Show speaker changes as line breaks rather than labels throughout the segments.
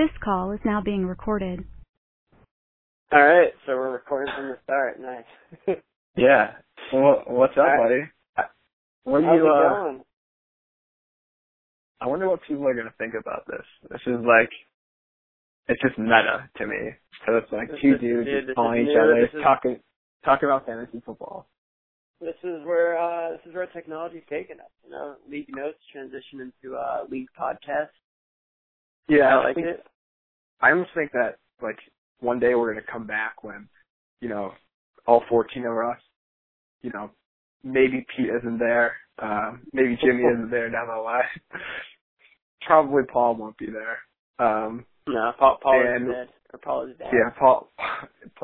This call is now being recorded.
All right, so we're recording from the start. Nice.
Yeah. Well, what's up,
All right.
buddy? What
How's
you?
it
Uh,
going?
I wonder what people are gonna think about this. This is like, it's just meta to me. So it's like
This
two
is-
dudes
dude,
just calling each
new.
other,
This is-
talking, talking about fantasy football.
This is where uh this is where technology's taken us. You know, League Notes transition into uh League Podcast.
Yeah,
I like
think,
it.
I almost think that like one day we're gonna come back when, you know, all 14 of us, you know, maybe Pete isn't there, uh, maybe Jimmy isn't there down the line. Probably Paul won't be there. Um,
No, Paul, Paul
And-
is dead. Or Paul is dead.
yeah, Paul,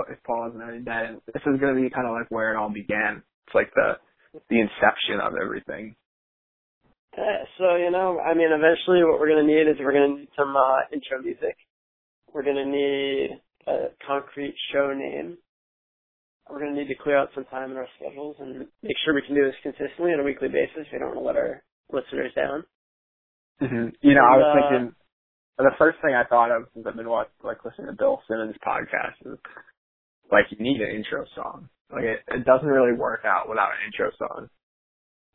If Paul isn't already dead. This is gonna be kind of like where it all began. It's like the the inception of everything.
Uh, so you know, I mean, eventually, what we're gonna need is we're gonna need some uh intro music. We're gonna need a concrete show name. We're gonna need to clear out some time in our schedules and make sure we can do this consistently on a weekly basis. We don't want to let our listeners down.
hmm You know, I was
uh,
thinking the first thing I thought of since I've been watching, like listening to Bill Simmons podcast is like you need an intro song. Like it, it doesn't really work out without an intro song.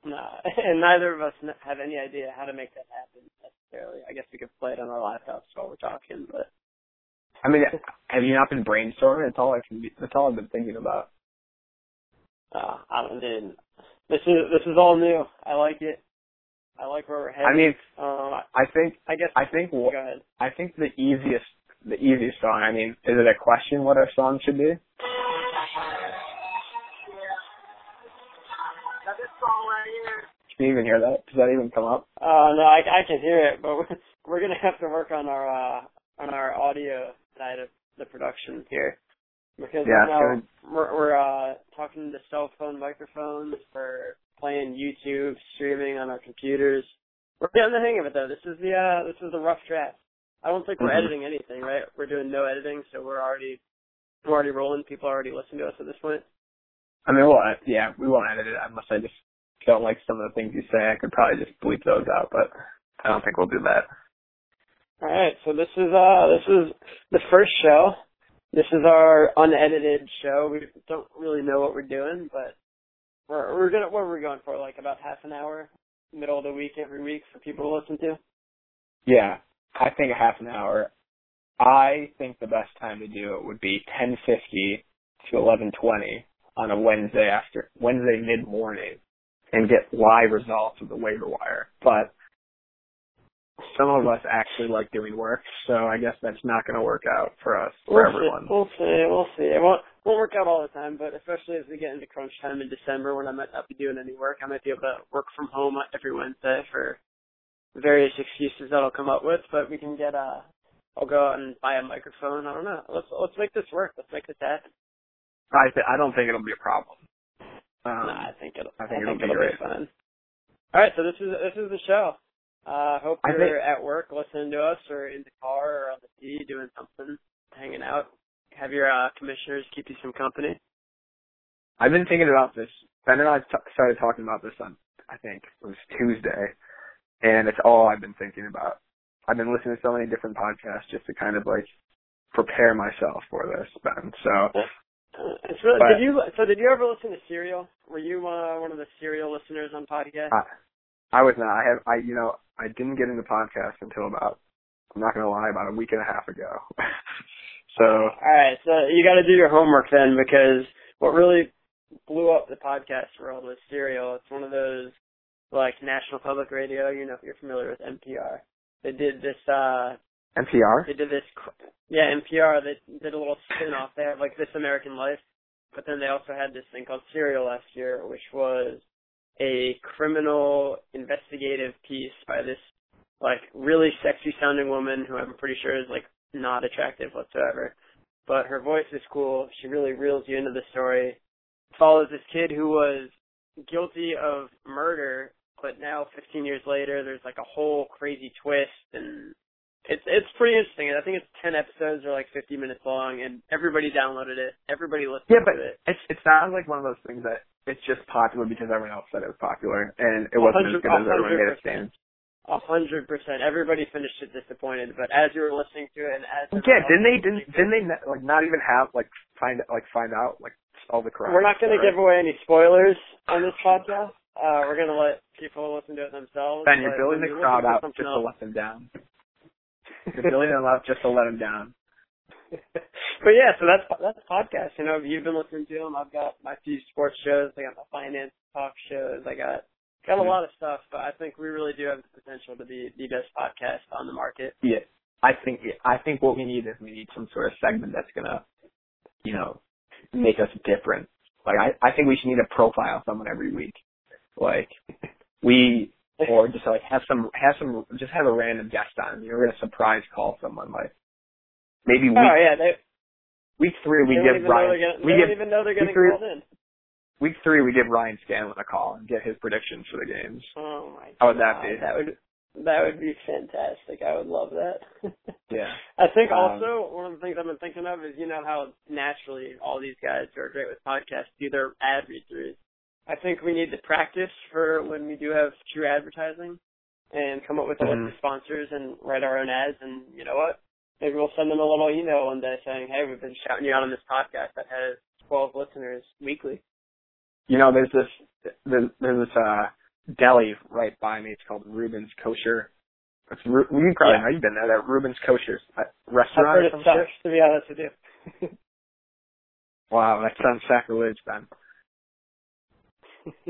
No, and neither of us have any idea how to make that happen necessarily. I guess we could play it on our laptops while we're talking, but
I mean, have you not been brainstorming? It's all I can. Be, that's all I've been thinking about.
uh, I don't. Dude, this is this is all new. I like it. I like where we're headed.
I mean,
um, I-
think
I guess.
I think
go
what
ahead.
I think the easiest the easiest song. I mean, is it a question what our song should be? You even hear that? Does that even come up?
Uh, no, I, I can hear it, but we're, we're gonna have to work on our uh, on our audio side of the production here because
Yeah,
right now we're, we're uh, talking to cell phone microphones. We're playing YouTube, streaming on our computers. We're getting the hang of it though. This is the uh, this is the rough draft. I don't think we're
Mhm.
editing anything, right? We're doing no editing, so we're already we're already rolling. People are already listening to us at this point.
I mean, well, yeah, we won't edit it unless I just don't like some of the things you say. I could probably just bleep those out, but I don't think we'll do that.
All right, so this is uh this is the first show. This is our unedited show. We don't really know what we're doing, but we're we're gonna what are we going for? Like about half an hour, middle of the week every week for people to listen to.
Yeah, I think a half an hour. I think the best time to do it would be 10:50 to 11:20 on a Wednesday after Wednesday mid morning, and get live results of the waiver wire. But some of us actually like doing work, so I guess that's not going to work out for us for
we'll
everyone.
See, we'll see. We'll see. It won't won't work out all the time, but especially as we get into crunch time in December when I might not be doing any work, I might be able to work from home every Wednesday for various excuses that I'll come up with. But we can get uh I'll go out and buy a microphone. I don't know. Let's let's make this work. Let's make this happen.
I th- I don't think it'll be a problem. Um,
no, I think it'll.
I
I
think
think,
it'll
it'll,
be
be fun. All right, so this is this is the show. Uh, hope you're
think-
at work listening to us, or in the car, or on the sea doing something, hanging out. Have your uh, commissioners keep you some company.
I've been thinking about this. Ben and I t- started talking about this on, I think it was Tuesday, and it's all I've been thinking about. I've been listening to so many different podcasts just to kind of like prepare myself for this, Ben. So
Uh, it's really.
But-
did you? So did you ever listen to Serial? Were you uh, one of the Serial listeners on podcast?
I, I was not. I have. I you know I didn't get into podcast until about. I'm not gonna lie, about a week and a half ago. so
All right, so you got to do your homework then, because what really blew up the podcast world was Serial. It's one of those like National Public Radio. You know, if you're familiar with NPR. They did this. uh
NPR.
They did this. Yeah, NPR. They did a little spin off. They have like This American Life, but then they also had this thing called Serial last year, which was a criminal investigative piece by this like really sexy sounding woman who I'm pretty sure is like not attractive whatsoever. But her voice is cool. She really reels you into the story. Follows this kid who was guilty of murder, but now 15 years later, there's like a whole crazy twist, and it's it's pretty interesting. I think it's 10 episodes, or like 50 minutes long, and everybody downloaded it. Everybody listened
Yeah, but
to it.
it's it sounds like one of those things that it's just popular because everyone else said it was popular, and it wasn't as good as everyone made it
100%.
seem.
A hundred percent. Everybody finished it disappointed, but as you were listening to it, and as
yeah, didn't they didn't didn't they like not even have like find like find out like all the correct?
We're not going to give away any spoilers on this podcast. Uh, we're going to let people listen to it themselves.
Ben, you're building the crowd up just else. to let them down. You're building them just to let them down.
but yeah, so that's that's podcast. You know, you've been listening to them. I've got my few sports shows. I got my finance talk shows. I got got a lot of stuff. But I think we really do have the potential to be the best podcast on the market.
Yeah, I think I think what we need is we need some sort of segment that's gonna, you know, make us different. Like I I think we should need to profile someone every week. Like we or just like have some have some just have a random guest on. You're gonna surprise call someone like maybe week,
oh yeah they,
week three we give Ryan
getting,
we give,
even know they're getting
three,
called in.
Week three we give Ryan Scanlon a call and get his predictions for the games.
Oh my!
How would that be?
That would that would be fantastic. I would love that.
yeah.
I think
um,
also one of the things I've been thinking of is you know how naturally all these guys who are great with podcasts do their ad read throughs. I think we need to practice for when we do have true advertising and come up with a
mm-hmm.
list of sponsors and write our own ads and you know what? Maybe we'll send them a little email one day saying, Hey, we've been shouting you out on this podcast that has twelve listeners weekly.
You know, there's this there's, there's this uh deli right by me. It's called Ruben's Kosher. It's, you probably
yeah.
know you've been there. That Ruben's Kosher restaurant.
I've heard it
sucks,
to be honest with you.
wow, that sounds sacrilege, Ben.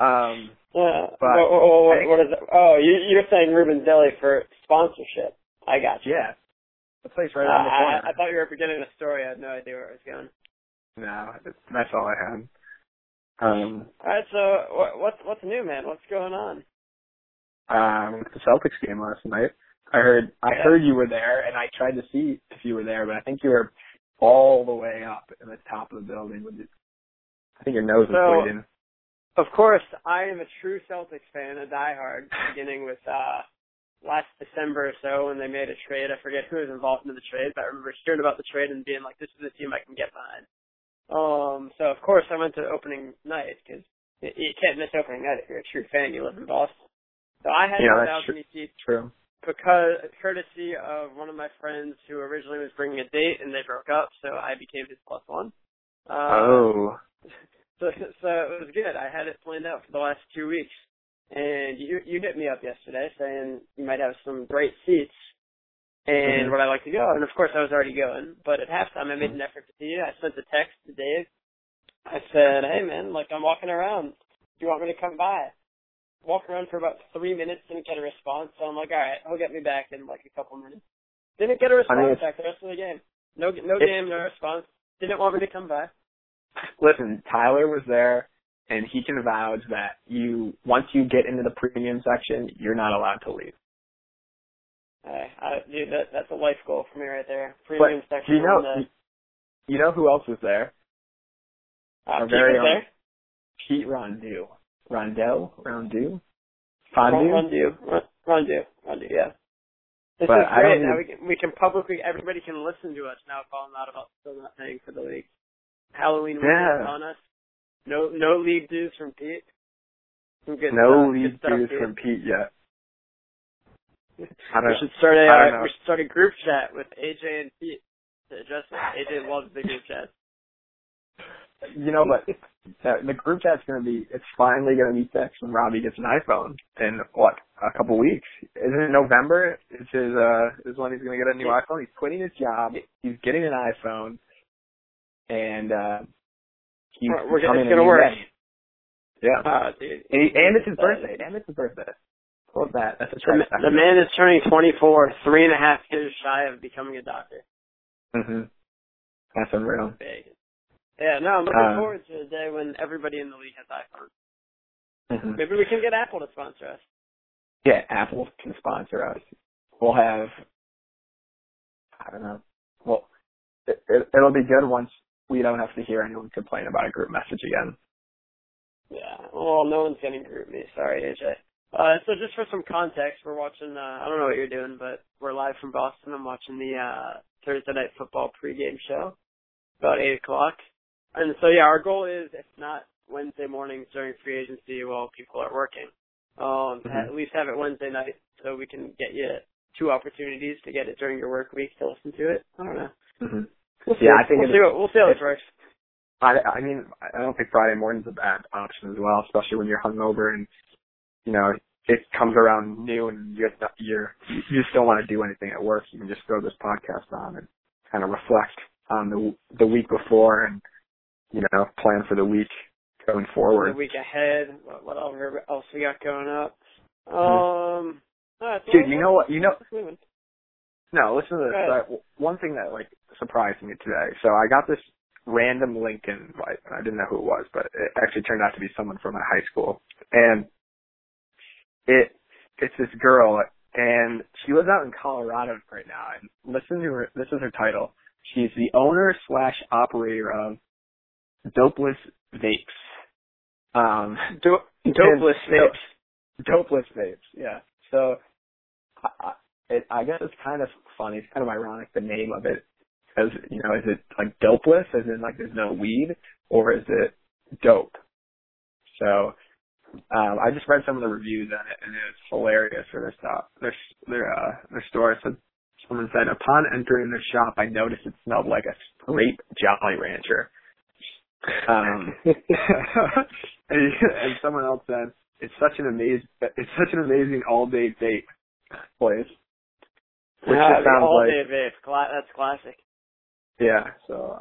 um,
yeah.
But
what, what, what is it? Oh, you, you're saying Ruben's Deli for sponsorship. I got you.
Yeah. The place right
uh,
around the corner.
I, I thought you were beginning a story. I had no idea where it was going.
No, that's all I had. Um,
all right, so what, what's what's new, man? What's going on?
Um, the Celtics game last night. I heard I
yeah.
heard you were there, and I tried to see if you were there, but I think you were all the way up in the top of the building. With it. I think your nose
so,
bleeding.
Of course, I am a true Celtics fan, a diehard, beginning with uh last December or so when they made a trade. I forget who was involved in the trade, but I remember hearing about the trade and being like, "This is a team I can get behind." Um, so of course I went to opening night because you can't miss opening night if you're a true fan. You live in Boston, so I had
yeah,
no
that's true.
seats
True.
because courtesy of one of my friends who originally was bringing a date and they broke up, so I became his plus one. Uh,
oh.
So so it was good. I had it planned out for the last two weeks, and you you hit me up yesterday saying you might have some great seats and
Mhm.
would I like to go? And of course I was already going, but at halftime I made an effort to see you. I sent a text to Dave. I said, hey man, like I'm walking around. Do you want me to come by? Walk around for about three minutes, didn't get a response, so I'm like, alright, he'll get me back in like a couple minutes. Didn't get a response
I mean,
back the rest of the game. No no game, no response. Didn't want me to come by.
Listen, Tyler was there, and he can vouch that you once you get into the premium section, you're not allowed to leave.
Hey, I, dude, that that's a life goal for me right there. Premium
but
section.
you know,
the,
you know who else was there?
uh,
Our
Pete
very
was
own
there.
Pete Rondeau. Rondeau? Rondeau? Fondue?
Rondeau. Rondeau. Rondeau, yeah. This
But
is
I
great. Now we can, we can publicly, everybody can listen to us now calling out about still not paying for the league. Halloween
Yeah.
on us. No, no leave dues from Pete.
No
stuff, stuff,
dues from Pete yet.
We should start a, uh, we should start a group chat with AJ and Pete to address it. AJ loves the group chat.
you know, but the, group chat's going to be, it's finally going to be fixed when Robbie gets an iPhone in, what, a couple weeks. Isn't it November? Is his, uh, is when he's going to get a new iPhone? He's quitting his job. He's getting an iPhone. And, uh, he's
We're, we're,
becoming
it's gonna work.
Yeah.
Uh, dude.
And, he, and it's his
Uh,
birthday. And it's his birthday. What that? That's a
The, ma- the man is turning 24, three and a half years shy of becoming a doctor.
hmm That's unreal.
Big. Yeah, no, I'm looking
Uh,
forward to the day when everybody in the league has iPhones.
hmm
Maybe we can get Apple to sponsor us.
Yeah, Apple can sponsor us. We'll have, I don't know. Well, it, it, it'll be good once we don't have to hear anyone complain about a group message again.
Yeah. Well, no one's getting GroupMe. Sorry, AJ. Uh, so just for some context, we're watching, uh, I don't know what you're doing, but we're live from Boston. I'm watching the, uh, Thursday night football pregame show about 8 o'clock. And so, yeah, our goal is, if not Wednesday mornings during free agency while people are working, Um,
Mhm.
at least have it Wednesday night so we can get you two opportunities to get it during your work week to listen to it. I don't know.
hmm
We'll see.
Yeah, I think
we'll see. What, we'll see how this
it-
works.
I I mean I don't think Friday morning's a bad option as well, especially when you're hungover and you know it comes around noon and you're you're you just don't want to do anything at work. You can just throw this podcast on and kind of reflect on the the week before and you know plan for the week going
The
forward.
week ahead. What, what else we got going up? Um. all right,
Mm-hmm. Dude, you know what? You know
let's move on.
No, listen to this. Uh, one thing that like surprised me today. So I got this random LinkedIn invite. I didn't know who it was, but it actually turned out to be someone from my high school. And it it's this girl, and she lives out in Colorado right now. And listen to her. This is her title. She's the owner slash operator of Dopeless Vapes. Um,
Do- dopeless
so-
vapes.
Dopeless vapes, yeah. So, I, it, I guess it's kind of funny. It's kind of ironic the name of it, because you know, is it like dopeless, as in like there's no weed, or is it dope? So, um, I just read some of the reviews on it, and it's hilarious for their stuff. Their their uh, their store said someone said upon entering the shop, I noticed it smelled like a straight Jolly Rancher. Um, and, and someone else said it's such an amazing it's such an amazing all day vape place. Which
Ah,
just sounds like
day vape. Cla- that's classic.
yeah. So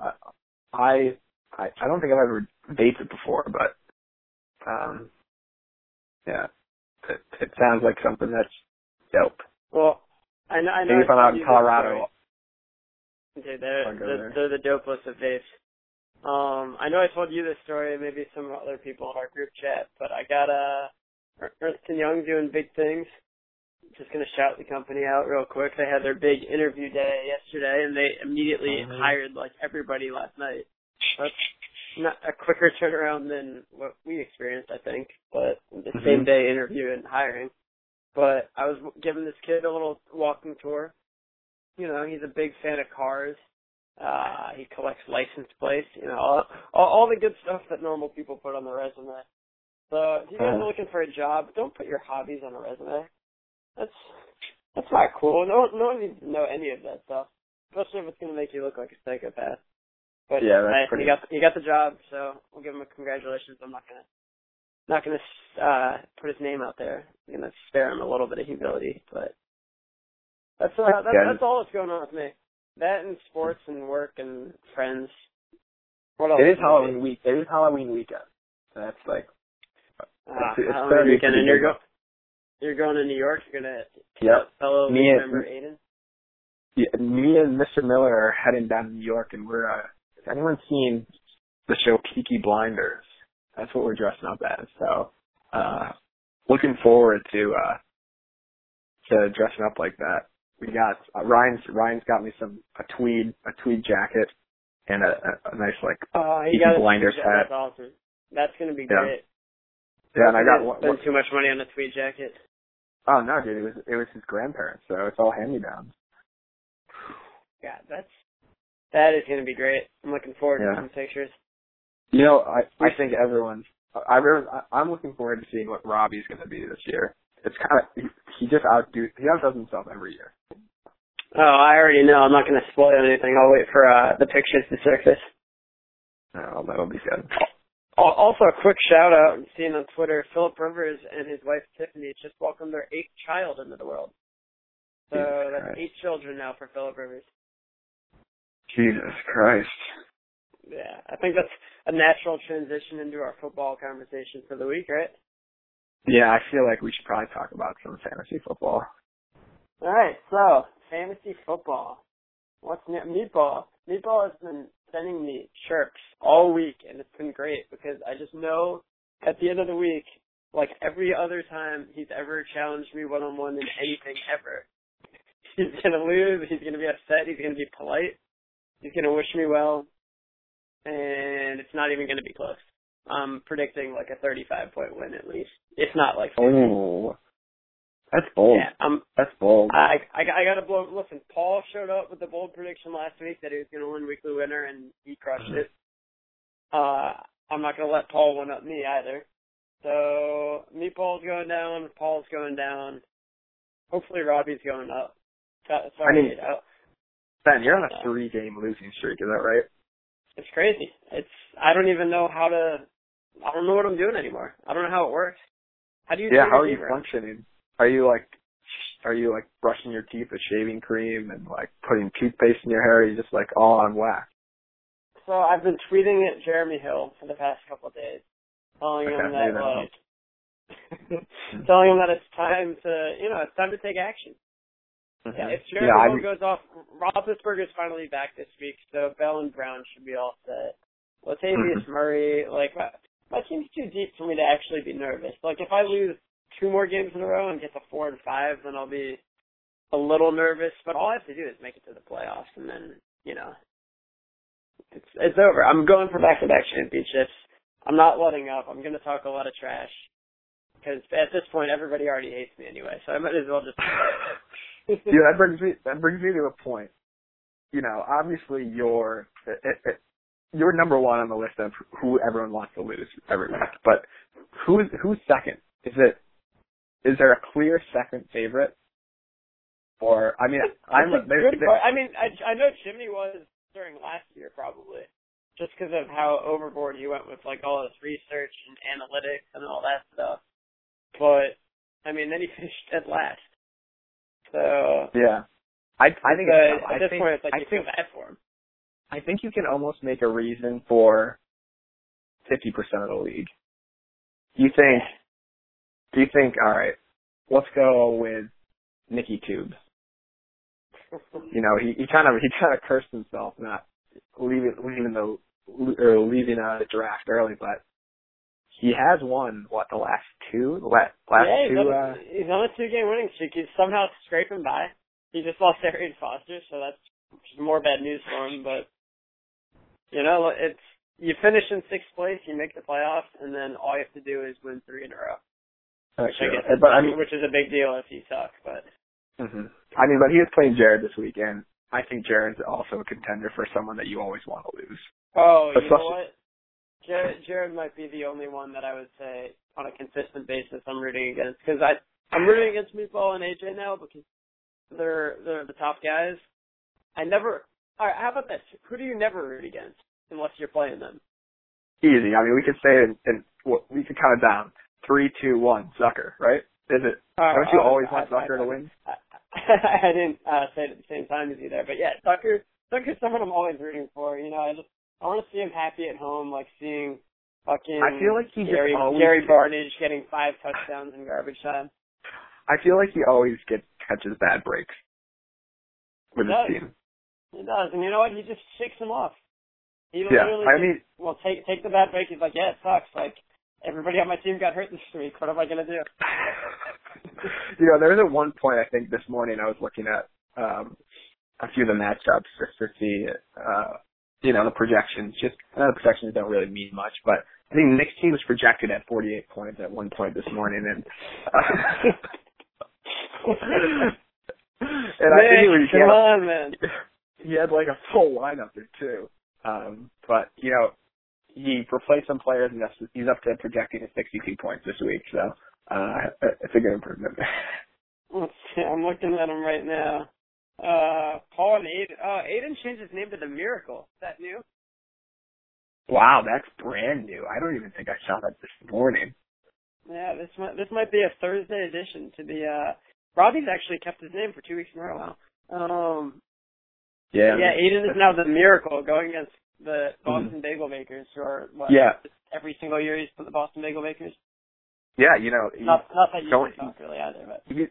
I I I don't think I've ever vaped it before, but um yeah, it, it sounds like something that's dope.
Well, I know. I know.
Maybe if I'm out in Colorado.
Okay, they're, they're,
there.
they're the dopeless of vapes. Um, I know I told you this story, maybe some other people in our group chat, but I got uh, Ernst and Young doing big things. Just gonna shout the company out real quick. They had their big interview day yesterday, and they immediately
Mhm.
hired like everybody last night. That's not a quicker turnaround than what we experienced, I think, but the
Mhm.
same day interview and hiring. But I was giving this kid a little walking tour. You know, he's a big fan of cars. Uh, he collects license plates, you know, all, all, all the good stuff that normal people put on their resume. So if you guys
Uh-huh.
are looking for a job, don't put your hobbies on a resume. That's that's not cool. No no one needs to know any of that stuff, especially if it's going to make you look like a psychopath. But
Yeah, that's
hey,
pretty-
you got you got the job, so we'll give him a congratulations. I'm not gonna not gonna uh, put his name out there. I'm gonna spare him a little bit of humility, but that's uh, that's,
Yeah.
that's all that's going on with me. That and sports and work and friends. What else?
it is Halloween week. It is Halloween weekend. So that's like
Uh,
It's- it's
Halloween weekend, and you're go you're going to New York. You're gonna
Yep.
fellow
Me and-
member Aiden.
yeah, me and Mr. Miller are heading down to New York, and we're. Uh, has anyone seen the show Peaky Blinders? That's what we're dressing up as. So, uh, looking forward to uh, to dressing up like that. We got uh, Ryan's. Ryan's got me some a tweed a tweed jacket and a, a, a nice like
Oh,
Peaky Blinders hat.
That's awesome. That's gonna be
Yeah.
great.
Yeah, and I got one.
spend too much money on a tweed jacket.
oh no, dude, it was it was his grandparents, so it's all hand me downs.
Yeah, that's that is gonna be great. I'm looking forward
Yeah.
to some pictures.
You know, I I think everyone's. I really, I- I'm looking forward to seeing what Robbie's going to be this year. It's kind of he, he just outdo he outdoes himself every year.
Oh, I already know. I'm not gonna spoil anything. I'll wait for uh the pictures to surface.
Oh, that'll be good.
Al- Also, a quick shout out. I'm seeing on Twitter, Philip Rivers and his wife Tiffany just welcomed their eighth child into the world. So
Jesus
that's
Christ.
eight children now for Philip Rivers.
Jesus Christ.
Yeah, I think that's a natural transition into our football conversation for the week, right?
Yeah, I feel like we should probably talk about some fantasy football.
All right, so fantasy football. What's new? Meatball? Meatball has been sending me chirps all week, and it's been great because I just know at the end of the week, like every other time he's ever challenged me one on one in anything ever, he's gonna lose. He's gonna be upset. He's gonna be polite. He's gonna wish me well, and it's not even gonna be close. I'm predicting like a 35 point win at least, if not like 50.
Oh, that's bold.
Yeah, I'm
That's bold.
I I I got to blow. Listen, Paul showed up with the bold prediction last week that he was going to win weekly winner, and he crushed it. Uh, I'm not going to let Paul one up me either. So me, Paul's going down, Paul's going down. Hopefully Robbie's going up. Sorry,
I mean, Ben, you're on a three game losing streak, is that right?
it's crazy. It's I don't even know how to. I don't know what I'm doing anymore. I don't know how it works. How do you?
Yeah, how are you functioning? Are you like are you like brushing your teeth with shaving cream and like putting toothpaste in your hair? Are you just like all on whack?
So I've been tweeting at Jeremy Hill for the past couple of days, telling
Okay,
him that like, telling him that it's time to, you know, it's time to take action. Yeah, if Jeremy
yeah,
Hill goes off, Roethlisberger's finally back this week, so Bell and Brown should be all set. Latavius
Mhm.
Murray, like my, my team's too deep for me to actually be nervous. Like if I lose two more games in a row and get to four and five, then I'll be a little nervous. But all I have to do is make it to the playoffs, and then you know, it's it's over. I'm going for back-to-back championships. I'm not letting up. I'm going to talk a lot of trash because at this point everybody already hates me anyway, so I might as well just.
yeah, that brings me that brings me to a point. You know, obviously you're it, it, you're number one on the list of who everyone wants to lose every week. But who's who's second? Is it is there a clear second favorite? Or I mean, I'm
That's a
there, there-
I mean, I I know Chimney was during last year probably, just because of how overboard he went with like all his research and analytics and all that stuff. But I mean, then he finished at last. So
yeah. I I think
at
I
this
think,
point, it's like
I
you
think
feel bad for him.
I think you can almost make a reason for fifty percent of the league. You think? Do you think? All right, let's go with Nicky Tubes. You know, he he kind of he kind of cursed himself not leaving leaving the or leaving uh, the draft early, but he has won what the last two the last last
yeah, he's
two.
on,
Uh,
he's on a two-game winning streak. He's somehow scraping by. He just lost Arian Foster, so that's more bad news for him. But you know, it's you finish in sixth place, you make the playoffs, and then all you have to do is win three in a row. Which I
actually,
guess,
but I mean,
which is a big deal if you suck. But
hmm I mean, but he is playing Jared this weekend. I think Jared's also a contender for someone that you always want to lose.
oh, you know what? Jared, Jared might be the only one that I would say on a consistent basis I'm rooting against because I I'm rooting against Meatball and AJ now because they're they're the top guys. I never. All right, how about this? Who do you never root against unless you're playing them?
Easy. I mean, we could say it in well, we could count it down. Three, two, one. Zucker, right? Is it? Don't you always want Zucker to win?
I, I didn't uh, say it at the same time as you there, but yeah, Zucker. Tucker's someone I'm always rooting for. You know, I just I want to see him happy at home, like seeing fucking
I feel like he just
Gary
always
Gary Barnage getting five touchdowns in garbage time.
I feel like he always gets catches bad breaks with his
Does.
team.
He does, and you know what? He just shakes them off. He
Yeah, I
just,
mean,
well take take the bad break. He's like, yeah, it sucks. Like everybody on my team got hurt this week. What am I gonna do?
you know, there was at one point I think this morning I was looking at um a few of the matchups just to see uh you know, the projections. Just I know the projections don't really mean much, but I think Nick's team was projected at forty eight points at one point this morning and uh, and I think he was
come on, man.
he had like a full lineup there too. Um, but you know, he replaced some players and that's, he's up to projecting at 62 points this week. So uh, it's a good improvement.
Let's see, I'm looking at him right now. Uh, Paul and Aiden. Oh, Aiden changed his name to the Miracle. Is that new?
wow, that's brand new. I don't even think I saw that this morning.
Yeah, this might this might be a Thursday edition to the. uh Robbie's actually kept his name for two weeks in a row now. Um,
Yeah.
yeah, Aiden is now the Miracle going against the Boston Bagel Bakers, who are what?
Yeah.
Every single year he's put the Boston Bagel Bakers.
Yeah, you know,
Not not that you
Going-
talk really either, but
he,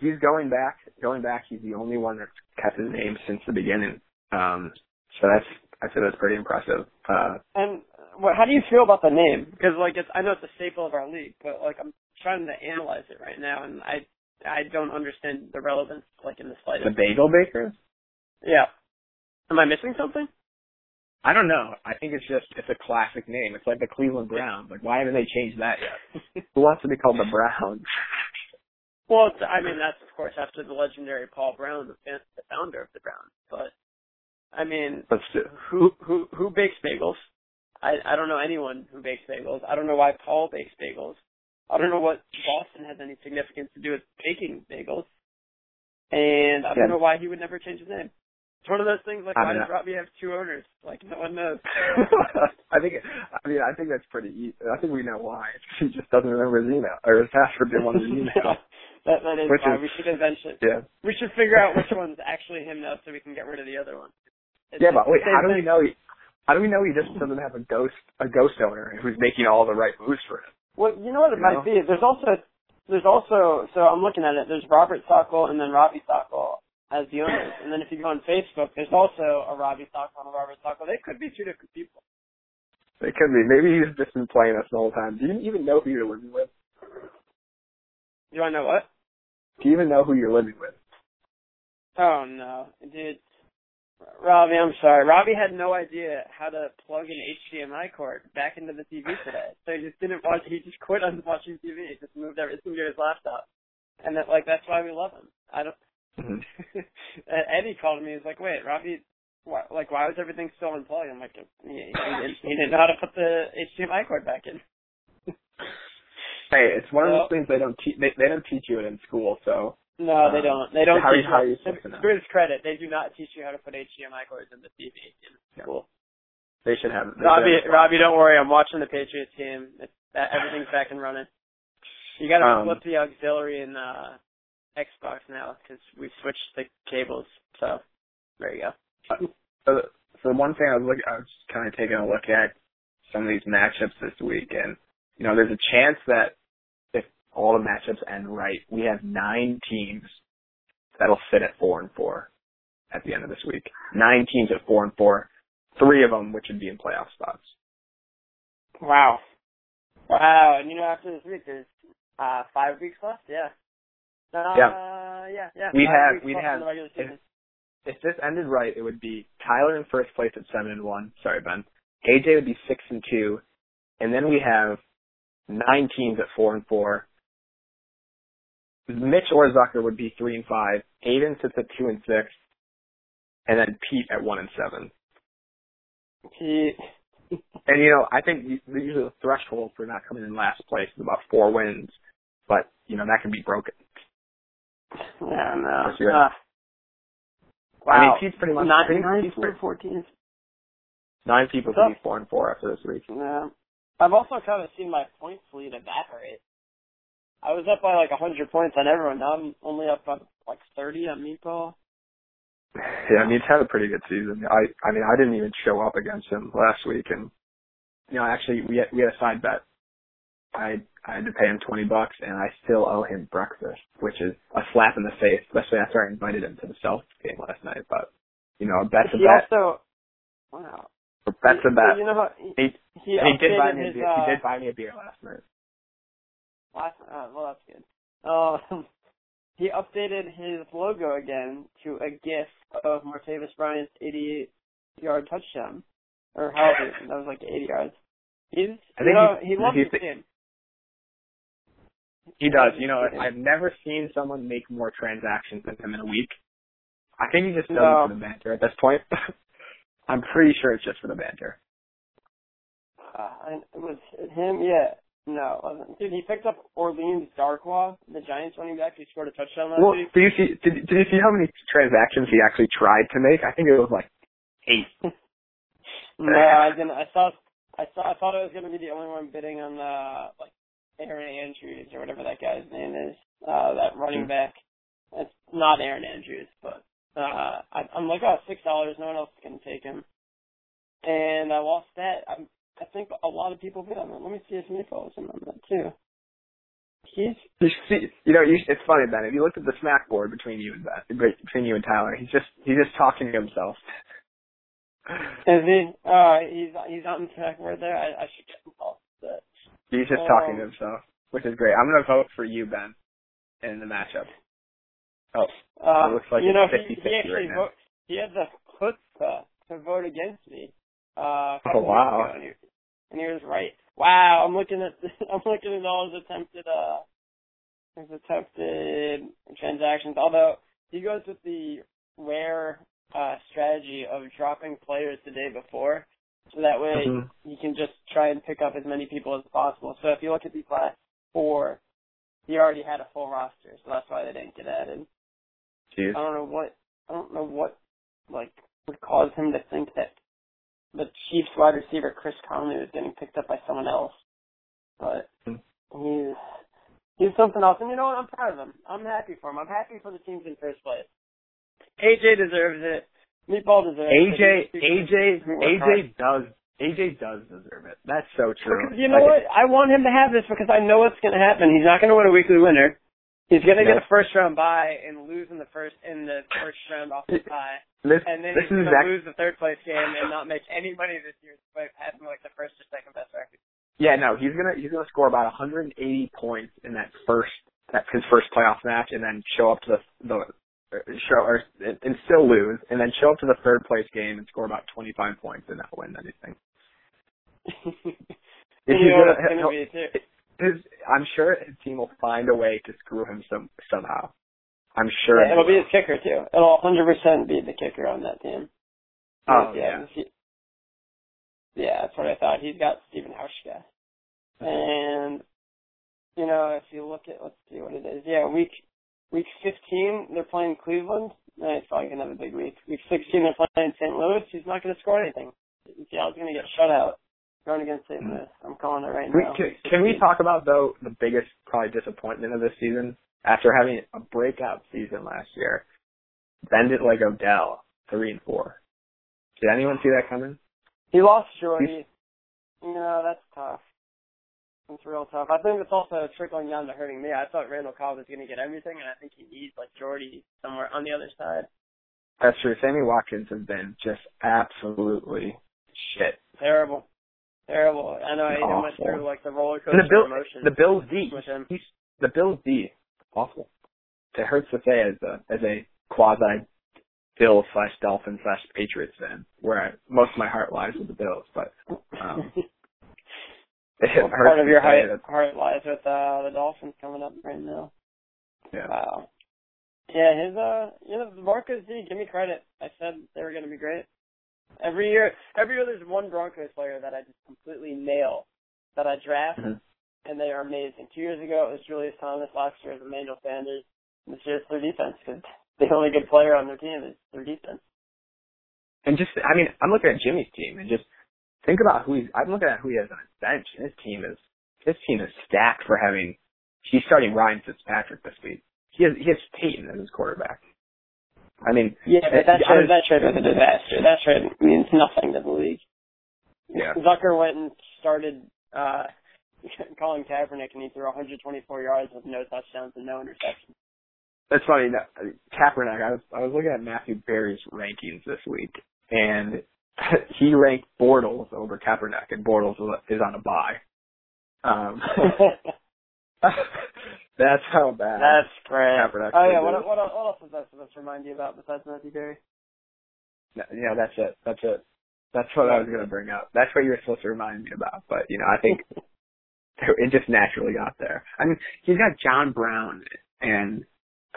he's going back. Going back, he's the only one that's kept his name since the beginning. Um, so that's I said that's pretty impressive. Uh,
And what, how do you feel about the name? Because like it's, I know it's a staple of our league, but like I'm trying to analyze it right now, and I I don't understand the relevance like in the slightest. the.
Bagel Bakers.
Yeah. Am I missing something?
I don't know. I think it's just it's a classic name. It's like the Cleveland Browns. Like why haven't they changed that yet? Who wants to be called the Browns?
Well, it's, I mean that's of course after the legendary Paul Brown, the, fan- the founder of the Browns. But I mean,
Let's do.
who who who bakes bagels? I I don't know anyone who bakes bagels. I don't know why Paul bakes bagels. I don't know what Boston has any significance to do with baking bagels, and I don't
Yeah.
know why he would never change his name. It's one of those things like
I
why
mean,
does Robbie have two owners? Like no one knows.
I think I mean I think that's pretty easy. I think we know why. He just doesn't remember his email or his password one of his emails.
that that is
Which
why
is-
we should eventually
yeah.
we should figure out which one's actually him now so we can get rid of the other one. It's
Yeah, but wait, how do we know he how do we know he just doesn't have a ghost a ghost owner who's making all the right moves for him?
Well, you know what it
You
might
know?
be. There's also there's also so I'm looking at it. There's Robert Sockel and then Robbie Sockel as the owners, and then if you go on Facebook, there's also a Robbie Sockel and a Robert Sockel. They could be two different people.
They could be. Maybe he's just been playing us the whole time. Do you even know who you're living with?
Do I know what?
Do you even know who you're living with?
Oh no, dude. Robbie, I'm sorry. Robbie had no idea how to plug an HDMI cord back into the TV today, so he just didn't watch. He just quit on watching TV. He just moved everything to his laptop, and that like that's why we love him. I don't.
Mhm.
Eddie called me. He's like, "Wait, Robbie, why, like why was everything still unplugged?" I'm like, he, he, didn't, "He didn't know how to put the HDMI cord back in."
Hey, it's one of those things they don't teach. They, they don't teach you it in school. So
No, they
Um,
don't. They don't
how
teach
you- how are
you.
supposed to know?
To his credit, they do not teach you how to put HDMI cords in the TV in
Yeah.
school.
they should have. They should
Robbie,
have-
Robbie, don't worry. I'm watching the Patriots game. It's, that, everything's back and running. You got to
Um,
flip the auxiliary and uh, Xbox now because we switched the cables. So there you go.
So, so one thing I was looking, I was kind of taking a look at some of these matchups this week, and you know, there's a chance that if all the matchups end right, we have nine teams that'll sit at four and four at the end of this week. Nine teams at four and four, three of them which would be in playoff spots.
Wow. Wow. And you know, after this week, there's uh, five weeks left. Yeah. Uh,
Yeah.
Yeah. Yeah.
We'd
five
have- we'd have-
in the regular season.
If this ended right, it would be Tyler in first place at seven and one. Sorry, Ben. AJ would be six and two, and then we have nine teams at four and four. Mitch Orzucker would be three and five. Aiden sits at two and six, and then Pete at one and seven.
Pete.
And you know, I think usually the threshold for not coming in last place is about four wins, but you know that can be broken.
Yeah, no. Uh, wow.
I mean, Pete's pretty much
nine,
Pete's-
nine,
Pete's
four,
pretty-
fourteen.
nine people could be four and four after this week.
Yeah. I've also kind of seen my points lead evaporate. I was up by like a hundred points on everyone. Now I'm only up by like thirty on Meatball.
Yeah, I mean, he's had a pretty good season. I, I mean, I didn't even show up against him last week, and you know, actually, we had, we had a side bet. I I had to pay him twenty bucks, and I still owe him breakfast, which is a slap in the face, especially after I invited him to the Celtics game last night. But you know, a bet's a
he
bet.
also, wow.
A bet's a bet.
You know how he,
He,
he,
he did buy me a
his,
beer.
uh,
he did buy me a beer last night.
Last, uh, well, that's good. Um, he updated his logo again to a GIF of Martavis Bryant's 88-yard touchdown, or however that was like 80 yards. He's,
I
you know,
he-
he loves the
the-
game.
He does. You know, I've never seen someone make more transactions than him in a week. I think he just does
No.
it for the banter at this point. I'm pretty sure it's just for the banter.
Uh, it was him, yeah. No. Dude, he picked up Orleans Darkwa, the Giants running back He scored a touchdown last
Well,
week.
did you see? Did, did you see how many transactions he actually tried to make? I think it was like eight.
No, I didn't. I saw. I saw. I thought I was going to be the only one bidding on uh like Aaron Andrews or whatever that guy's name is. Uh, that running
Hmm.
back. It's not Aaron Andrews, but uh, I, I'm like, oh, six dollars. No one else can take him. And I lost that. I'm, I think a lot of people bid on it. Let me see if Meatball was in on that too. He's
You see, you know, you, it's funny Ben. If you looked at the smack board between you and Ben, between you and Tyler, he's just he's just talking to himself.
is he? Uh, he's he's on the track word there. I, I should get involved. But
He's just
Um,
talking to himself, which is great. I'm gonna vote for you, Ben, in the matchup. Oh,
Uh,
It looks like
you know, he,
50-50
he actually
right now.
vote, he had the chutzpah to vote against me. Uh,
Oh, wow.
ago, and he, and he was right. Wow, I'm looking at I'm looking at all his attempted uh his attempted transactions. Although he goes with the rare uh strategy of dropping players the day before, so that way
Mhm.
he can just try and pick up as many people as possible. So if you look at these last four, he already had a full roster, so that's why they didn't get added.
Jeez.
I don't know what I don't know what like would cause him to think that the Chiefs wide receiver Chris Conley was getting picked up by someone else. But
Hmm.
he's he's something else. And you know what? I'm proud of him. I'm happy for him. I'm happy for the teams in first place. AJ deserves it. Meatball deserves
AJ
it.
AJ. AJ does AJ does deserve it. That's so true.
Because you know
Like,
what? I want him to have this because I know what's going to happen. He's not going to win a weekly winner. He's going to get a first round bye and lose in the first in the first round off the bye,
This
and then
this
he's going to lose the third place game and not make any money this year despite having like the first or second best record.
Yeah, no, he's gonna he's gonna score about 180 points in that first that's his first playoff match, and then show up to the the Uh, show or and still lose, and then show up to the third place game and score about 25 points and not win anything.
you
He's
know
gonna-
it's going to be
his, I'm sure his team will find a way to screw him some somehow. I'm sure.
Yeah, it'll be his kicker too. It'll 100% be the kicker on that team.
Oh
yeah.
yeah.
yeah, that's what I thought. He's got Stephen Hauschka. And you know, if you look at let's see what it is. Yeah, week week fifteen they're playing Cleveland. It's probably gonna have a big week. Week sixteen they're playing St. Louis. He's not gonna score anything. Seattle's gonna get shut out. Going against St. Louis. I'm calling it right
We,
now.
can, can we talk about though the biggest probably disappointment of this season after having a breakout season last year? Bend it like Odell, three and four. Did anyone see that coming?
He lost Jordy. You know, that's tough. It's real tough. I think it's also trickling down to hurting me. I thought Randall Cobb was going to get everything, and I think he needs like Jordy somewhere on the other side.
That's true. Sammy Watkins has been just absolutely shit.
Terrible, terrible. I know I he went through like the roller coaster
And the Bill,
emotions
the Bills D, he's the Bills D, awful. It hurts to say as a as a quasi Bill slash Dolphin slash Patriots fan, where I, most of my heart lies with the Bills, but um, it
Well,
hurts
part of your heart,
that.
heart lies with uh, the Dolphins coming up right now.
Yeah.
Wow. Yeah, his uh, you know, the Broncos D. Give me credit. I said they were going to be great. Every year, every year there's one Broncos player that I just completely nail, that I draft,
Mhm.
and they are amazing. Two years ago it was Julius Thomas. Last year it was Emmanuel Sanders. This year it's their defense because the only good player on their team is their defense.
And just, I mean, I'm looking at Jimmy's team and just think about who he's. I'm looking at who he has on his bench. And his team is his team is stacked for having. He's starting Ryan Fitzpatrick this week. He has he has Peyton as his quarterback. I mean,
Yeah, but that trade, that trade was a disaster. That trade means nothing to the league.
Yeah.
Zucker went and started uh Colin Kaepernick, and he threw 124 yards with no touchdowns and no interceptions.
That's funny. Kaepernick. I was I was looking at Matthew Berry's rankings this week, and he ranked Bortles over Kaepernick, and Bortles is on a bye. Um, that's how bad.
That's great.
Kaepernick
oh yeah, what, what, what else is that supposed to remind you about besides Matthew Berry?
Yeah, that's it. That's it. That's what I was going to bring up. That's what you were supposed to remind me about. But you know, I think it just naturally got there. I mean, he's got John Brown and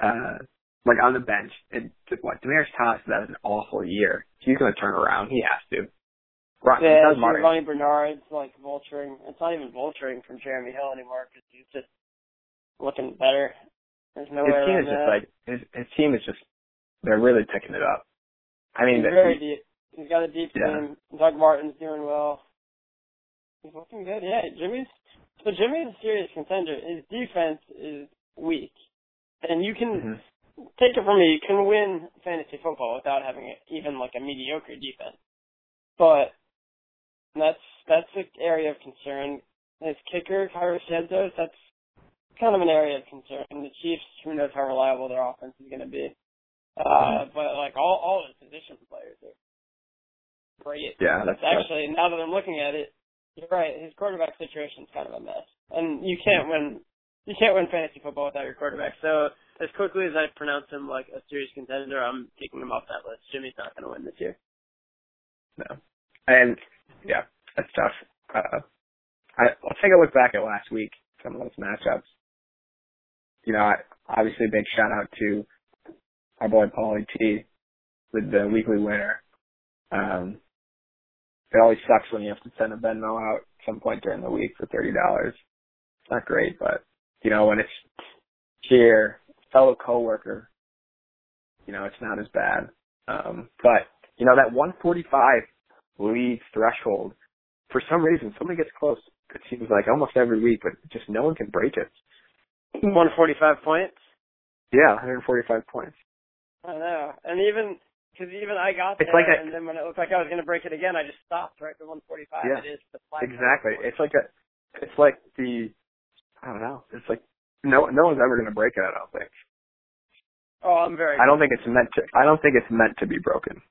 uh like on the bench, and what Demaryius Thomas has an awful year. He's going to turn around. He has to.
Yeah, Giovani Bernard's like vulturing. It's not even vulturing from Jeremy Hill anymore because he's just looking better. There's no
His
way
team is just
that.
like his his team is just they're really picking it up. I mean,
He's very deep. He's got a deep
Yeah.
team. Doug Martin's doing well. He's looking good. Yeah, Jimmy's. So Jimmy's a serious contender. His defense is weak, and you can
Mhm.
Take it from me. You can win fantasy football without having even like a mediocre defense. But that's that's an area of concern. His kicker, Cairo Santos, that's kind of an area of concern. And the Chiefs, who knows how reliable their offense is going to be. Uh, but like all all the position players are great.
yeah, that's
It's actually now that I'm looking at it, you're right. His quarterback situation is kind of a mess, and you can't win. You can't win fantasy football without your quarterback. So as quickly as I pronounce him like a serious contender, I'm taking him off that list. Jimmy's not going to win this year.
No. And yeah, that's tough. Uh, I, let's take a look back at last week, some of those matchups. You know, I, obviously big shout out to our boy Paulie T with the weekly winner. Um, it always sucks when you have to send a Venmo out at some point during the week for thirty dollars. It's not great, but you know when it's cheer fellow coworker, you know it's not as bad. Um, but you know that 145 league threshold, for some reason, somebody gets close. It seems like almost every week, but just no one can break it.
145 points.
Yeah, 145 points.
I know, and even because even I got
It's
there,
like a-
and then when it looked like I was going to break it again, I just stopped right at 145.
Yeah.
It is the.
Exactly. It's like a, it's like the, I don't know. It's like no, no one's ever going to break it. I don't think.
Oh, I'm very.
I don't think it's meant to. I don't think it's meant to be broken.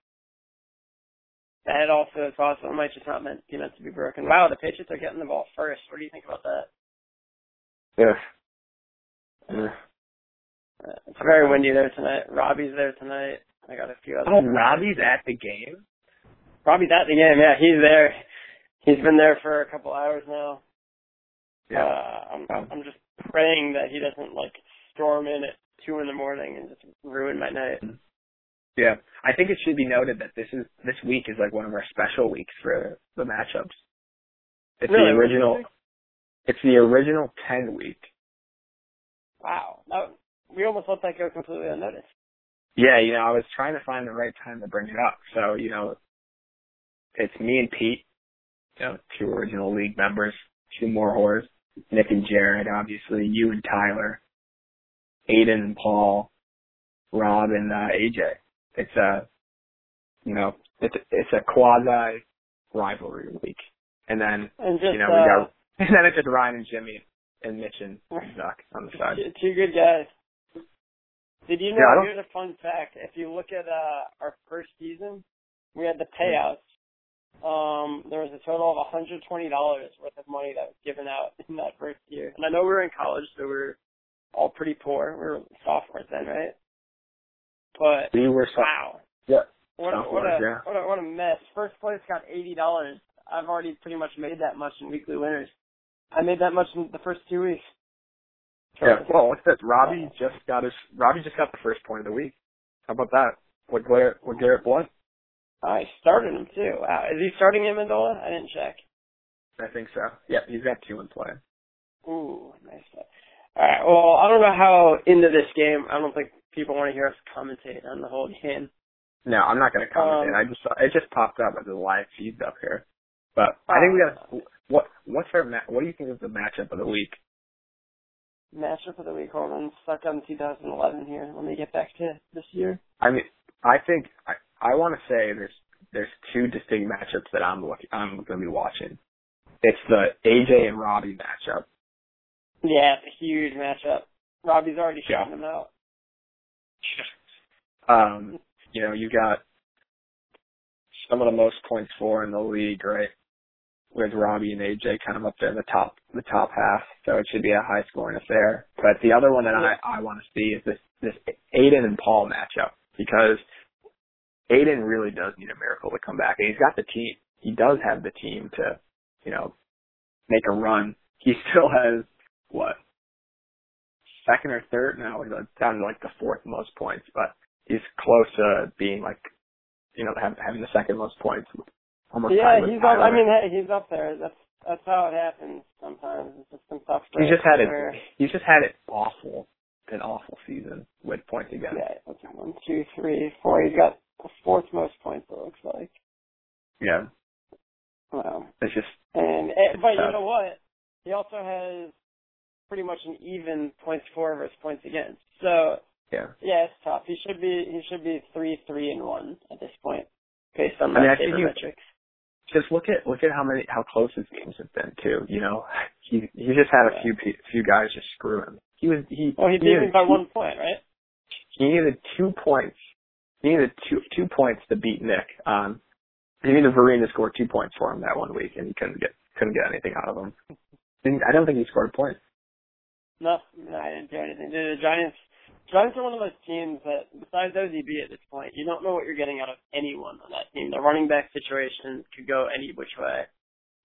That also is possible. It might just not meant be meant to be broken. Wow, the Patriots are getting the ball first. What do you think about that?
Yeah. Yeah.
Uh, it's very windy there tonight. Robbie's there tonight. I got a few other.
Oh, Robbie's at the game.
Robbie's at the game. Yeah, he's there. He's been there for a couple hours now.
Yeah.
Uh, I'm. I'm just praying that he doesn't like storm in at two in the morning and just ruin my night. Mm-hmm.
Yeah. I think it should be noted that this is this week is like one of our special weeks for the matchups. It's
Really?
the
What do you
original. It's the original ten week.
Wow, that, we almost let that go completely unnoticed.
Yeah, you know, I was trying to find the right time to bring it up. So, you know, it's me and Pete, you know, two original league members, two more whores, Nick and Jared, obviously, you and Tyler, Aiden and Paul, Rob and uh, AJ. It's a, you know, it's a, it's a quasi rivalry week. And then,
And just
you know, we
uh,
got, and then it's just Ryan and Jimmy and Mitch and Zuck on the side.
two, two good guys. Did you know?
Yeah,
here's a fun fact. If you look at uh, our first season, we had the payouts. Um, there was a total of $120 worth of money that was given out in that first year. And I know we were in college, so we were all pretty poor. We were sophomores then, right? But
We were so,
wow,
yeah.
what a, what a
yeah.
what a what a mess. First place got eighty dollars. I've already pretty much made that much in weekly winners. I made that much in the first two weeks.
Yeah. Well, what's this? Robbie just got his. Robbie just got the first point of the week. How about that? What Garrett? What Garrett Blount?
I started him too. Wow, is he starting Amendola? I didn't check.
I think so. Yeah, he's got two in play.
Ooh, nice stuff. All right. Well, I don't know how into this game. I don't think people want to hear us commentate on the whole game.
No, I'm not going to comment.
Um,
I just it just popped up as a live feed up here. But I think we got. What What's our ma- What do you think is the matchup of the week?
Matchup of the week. Hold on, stuck on 2011 here. Let me get back to this year.
I mean, I think I I want to say there's there's two distinct matchups that I'm looking I'm going to be watching. It's the AJ and Robbie matchup.
Yeah, it's a huge matchup. Robbie's already
Yeah.
them out.
Um, you know, you got some of the most points for in the league, right? With Robbie and AJ kind of up there in the top, the top half. So it should be a high scoring affair. But the other one that I, I want to see is this, this Aiden and Paul matchup because Aiden really does need a miracle to come back and he's got the team. He does have the team to, you know, make a run. He still has what? Second or third? now it's down to like the fourth most points, but he's close to being like, you know, having, having the second most points. Almost
yeah, he's up. I mean, he's up there. That's that's how it happens sometimes. It's just some tough.
he's just had it. He's just had it awful, an awful season with points against.
Yeah, what's it, one, two, three, four. He's got the fourth most points. It looks like.
Yeah,
Wow.
it's just
And eh, but you know what? He also has pretty much an even points for versus points against. So
yeah.
yeah, it's tough. He should be he should be three, three, and one at this point, based on
I mean,
my
I think you-
sabermetrics.
Just look at look at how many how close his games have been too. You know, he he just had a
Yeah.
few few guys just screw him. He was he.
Oh, he beat me by
two-
one point, right?
He needed two points. He needed two two points to beat Nick. Um, he needed Vereen to score two points for him that one week, and he couldn't get couldn't get anything out of him. I don't think he scored a point.
No, no, I didn't do anything. The Giants, Giants are one of those teams that, besides ODB at this point, you don't know what you're getting out of anyone on that team. The running back situation could go any which way.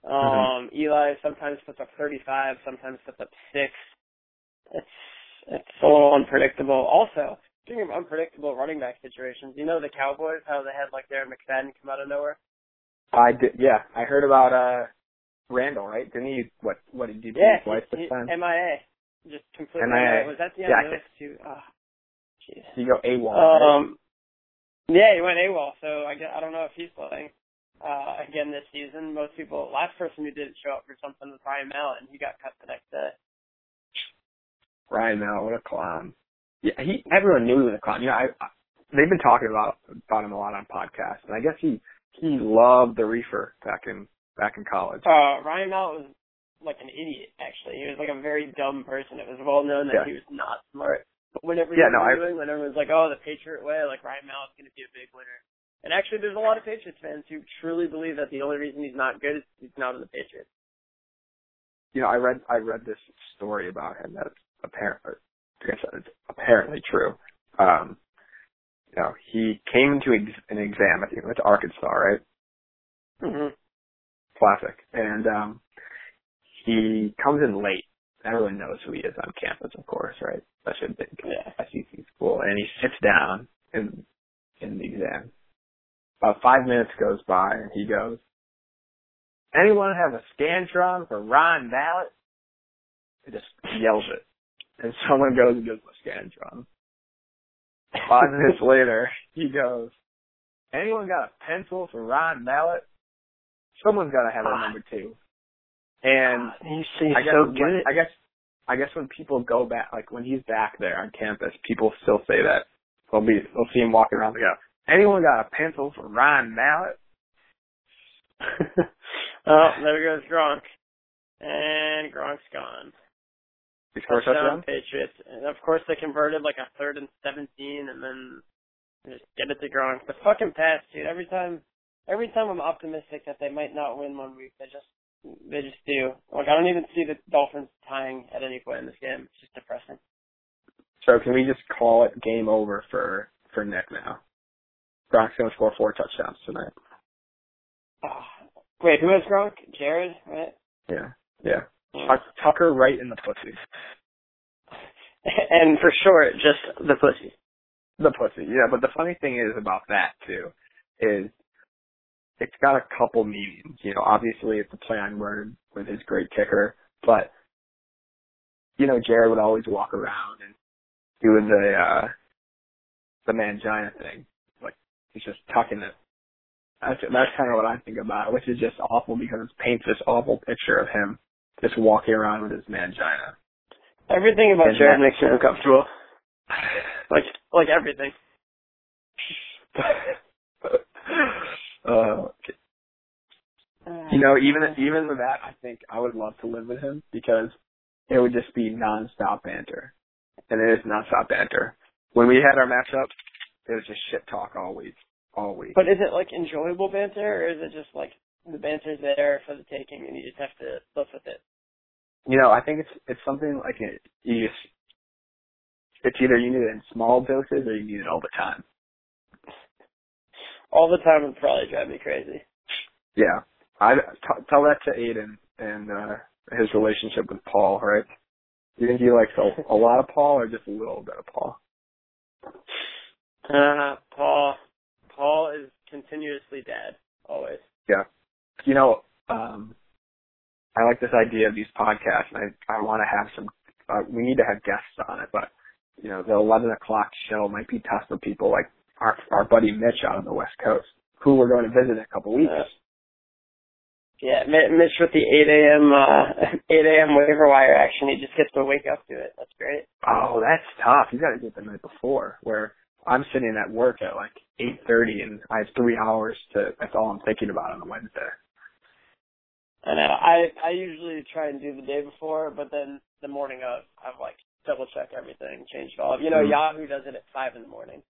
Um, Eli sometimes puts up 35, sometimes puts up six. It's it's a little unpredictable. Also, speaking of unpredictable running back situations, you know the Cowboys, how they had like their McFadden come out of nowhere.
I did. Yeah, I heard about uh Randle, right? Didn't he? What? What did he do?
Yeah,
twice
he, he? MIA. Just completely.
MIA.
Was that the end
Yeah,
of those two? Oh,
he go AWOL? right?
Um, yeah, he went AWOL, so I, guess, I don't know if he's playing uh, again this season. Most people, last person who didn't show up for something was Ryan Mallett, and he got cut the next day.
Ryan Mallett, what a clown. Yeah, he. Everyone knew he was a clown. You know, I, I they've been talking about about him a lot on podcasts, and I guess he he loved the reefer back in back in college.
Uh, Ryan Mallett was like an idiot, actually. He was like a very dumb person. It was well known that
Yeah.
he was not smart. But whenever
Yeah,
he
no,
was
I-
doing, when everyone's like, oh, the Patriot way, like Ryan Mallett's going to be a big winner. And actually, there's a lot of Patriots fans who truly believe that the only reason he's not good is he's not in the Patriots.
You know, I read I read this story about him that's apparent. I guess it's apparently true. Um, you know, he came to ex- an exam. I think he went to Arkansas, right?
Mm-hmm.
Classic. And um, he comes in late. Everyone knows who he is on campus, of course, right? Such a big
Yeah.
SEC school, and he sits down in in the exam. About five minutes goes by, and he goes, "Anyone have a scantron for Ron Mallett?" He just yells it, and someone goes and gives him a scantron. Five minutes later, he goes, "Anyone got a pencil for Ron Mallett?" Someone's got to have a ah. number two. And
he's, he's
I guess
so
when- I guess I guess when people go back, like when he's back there on campus, people still say that. They'll be they'll see him walking around. They go, "Anyone got a pencil for Ryan Mallett?"
oh, there goes Gronk. And Gronk's gone.
He scored a touchdown.
Patriots. And of course they converted like a third and 17 and then just get it to Gronk. The fucking pass, dude. Every time, every time I'm optimistic that they might not win one week, they just, they just do. Like I don't even see the Dolphins tying at any point in this game. It's just depressing.
So can we just call it game over for for Nick now? Gronk's gonna score four touchdowns tonight.
Oh. Wait, who has Gronk? Jared, right?
Yeah, yeah. Hmm. Tuck, Tucker right in the pussy.
And for short, just the pussy.
The pussy, yeah. But the funny thing is about that too, is it's got a couple meanings. You know, obviously it's a play on word with his great kicker, but you know, Jared would always walk around and do the uh the mangina thing. Like he's just tucking it. That's that's kind of what I think about, it, which is just awful because it paints this awful picture of him just walking around with his mangina.
Everything about
And
Jared makes me uncomfortable. Like, like everything.
uh, You know, even even with that, I think I would love to live with him because it would just be nonstop banter, and it is nonstop banter. When we had our matchup, it was just shit talk all week, all week.
But is it like enjoyable banter, or is it just like the banter's there for the taking, and you just have to live with it?
you know, I think it's it's something like it, you just it's either you need it in small doses or you need it all the time.
All the time would probably drive me crazy.
Yeah, I t- tell that to Aiden and uh his relationship with Paul, right? Do you think he likes a, a lot of Paul or just a little bit of Paul?
Uh, Paul, Paul is continuously dead, always.
Yeah. You know, um, I like this idea of these podcasts, and I, I want to have some. Uh, we need to have guests on it, but you know, the eleven o'clock show might be tough for people like our our buddy Mitch out on the West Coast, who we're going to visit in a couple weeks.
Uh, Yeah, Mitch with the 8 a.m. uh 8 a.m. waiver wire action. He just gets to wake up to it. That's great.
Oh, that's tough. You got to get the night before, where I'm sitting at work at like eight thirty, and I have three hours to. That's all I'm thinking about on a Wednesday.
I know. I I usually try and do the day before, but then the morning of, I've like double check everything, changed all. You know,
Mhm.
Yahoo does it at five in the morning.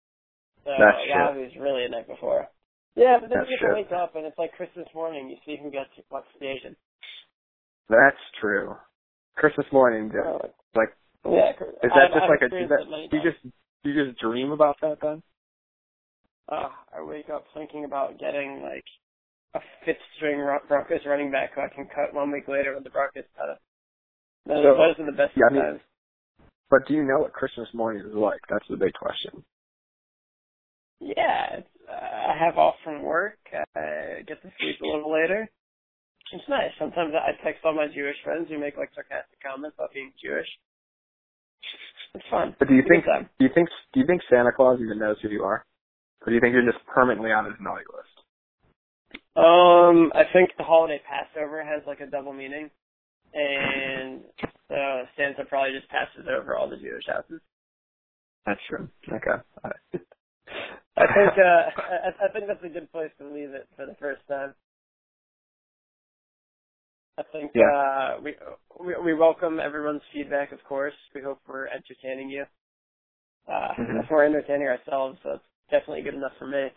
So
That's shit.
Yahoo's really a night before. Yeah, but then
That's
you get to wake up and it's like Christmas morning. You see who gets what station.
That's true. Christmas morning,
Uh,
like,
yeah.
is that just like a? Is that, you just you just dream about that then?
Uh, I wake up thinking about getting like a fifth string Ro- Broncos running back who I can cut one week later when the Broncos cut it. Those,
So,
those are the best
yeah, I mean- But do you know what Christmas morning is like? That's the big question.
Yeah, it's, uh, I have off from work. I get to sleep a little later. It's nice. Sometimes I text all my Jewish friends who make like sarcastic comments about being Jewish. It's fun.
But do you think do you think do you think Santa Claus even knows who you are, or do you think you're just permanently on his naughty list?
Um, I think the holiday Passover has like a double meaning, and uh, Santa probably just passes over all the Jewish houses.
That's true. Okay.
I think uh, I, I think that's a good place to leave it for the first time. I think
Yeah.
uh, we, we we welcome everyone's feedback, of course. We hope we're entertaining you. Uh,
Mhm.
If we're entertaining ourselves, so it's definitely good enough for me.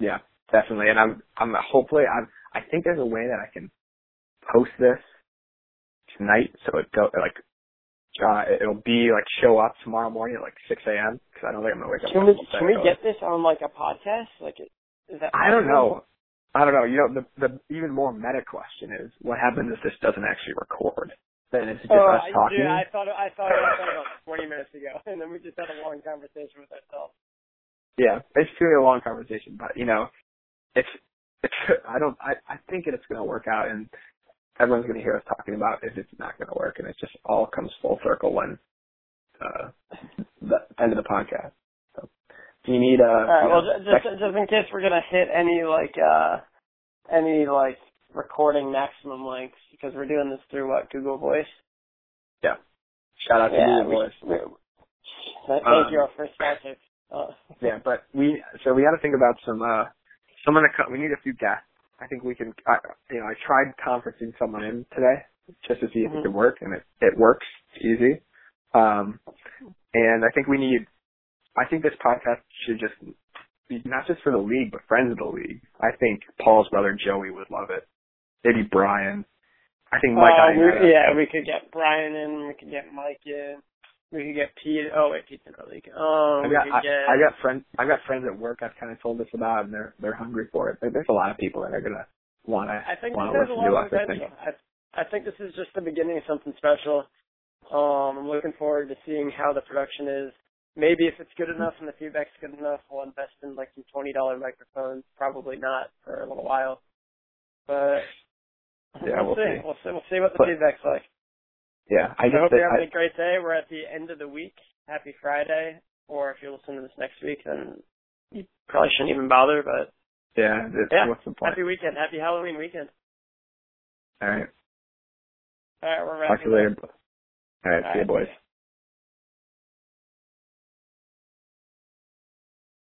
Yeah, definitely. And I'm I'm hopefully I'm I think there's a way that I can post this tonight so it go like uh it'll be like show up tomorrow morning at like six a.m. because I don't think I'm gonna wake up.
Can we can we get this on like a podcast? Like, is that?
I don't know. I don't know. You know, the the even more meta question is what happens if this doesn't actually record? Then it's just
Oh,
us
I,
talking.
dude, I thought I thought I thought about 20 minutes ago, and then we just had a long conversation with ourselves.
Yeah, it's truly a long conversation, but you know, it's it's I don't I I think it's gonna work out, and everyone's gonna hear us talking about if it's not gonna work, and it just all comes full circle when uh the end of the podcast. So, do you need uh?
All right. Well,
know,
ju- just just in case we're gonna hit any like uh any like recording maximum lengths because we're doing this through what Google Voice.
yeah. Shout out to
yeah.
Google Voice.
we- Thank
Um,
you, our first sponsor. Uh,
Yeah, but we so we got to think about some uh someone to come. We need a few guests. I think we can. I, you know, I tried conferencing someone in today just to see if it
Mhm.
could work, and it it works. It's easy. Um, and I think we need. I think this podcast should just be not just for the league, but friends of the league. I think Paul's brother Joey would love it. Maybe Brian. I think Mike.
uh, we, yeah, we could get Brian in. We could get Mike in. We could get Pete. Oh wait, Pete's in our league. Um,
I got I,
get.
I got friends I got friends at work I've kind of told this about and they're they're hungry for it. There's a lot of people that are gonna want to
I think
want
this
to
has a lot of.
I think.
potential. I, I think this is just the beginning of something special. Um, I'm looking forward to seeing how the production is. Maybe if it's good enough and the feedback's good enough, we'll invest in like some twenty dollar microphones. Probably not for a little while, but
Yeah,
we'll,
we'll
see.
see.
We'll see. We'll see what the
But-
feedback's like.
Yeah, I
I, hope you're having
I,
a great day. We're at the end of the week. Happy Friday. Or if you're listening to this next week, then you probably shouldn't even bother. But
yeah, it's,
Yeah,
what's the point?
happy weekend. Happy Halloween weekend.
All right,
All right, we're
talk to you later. All right,
All
see you boys.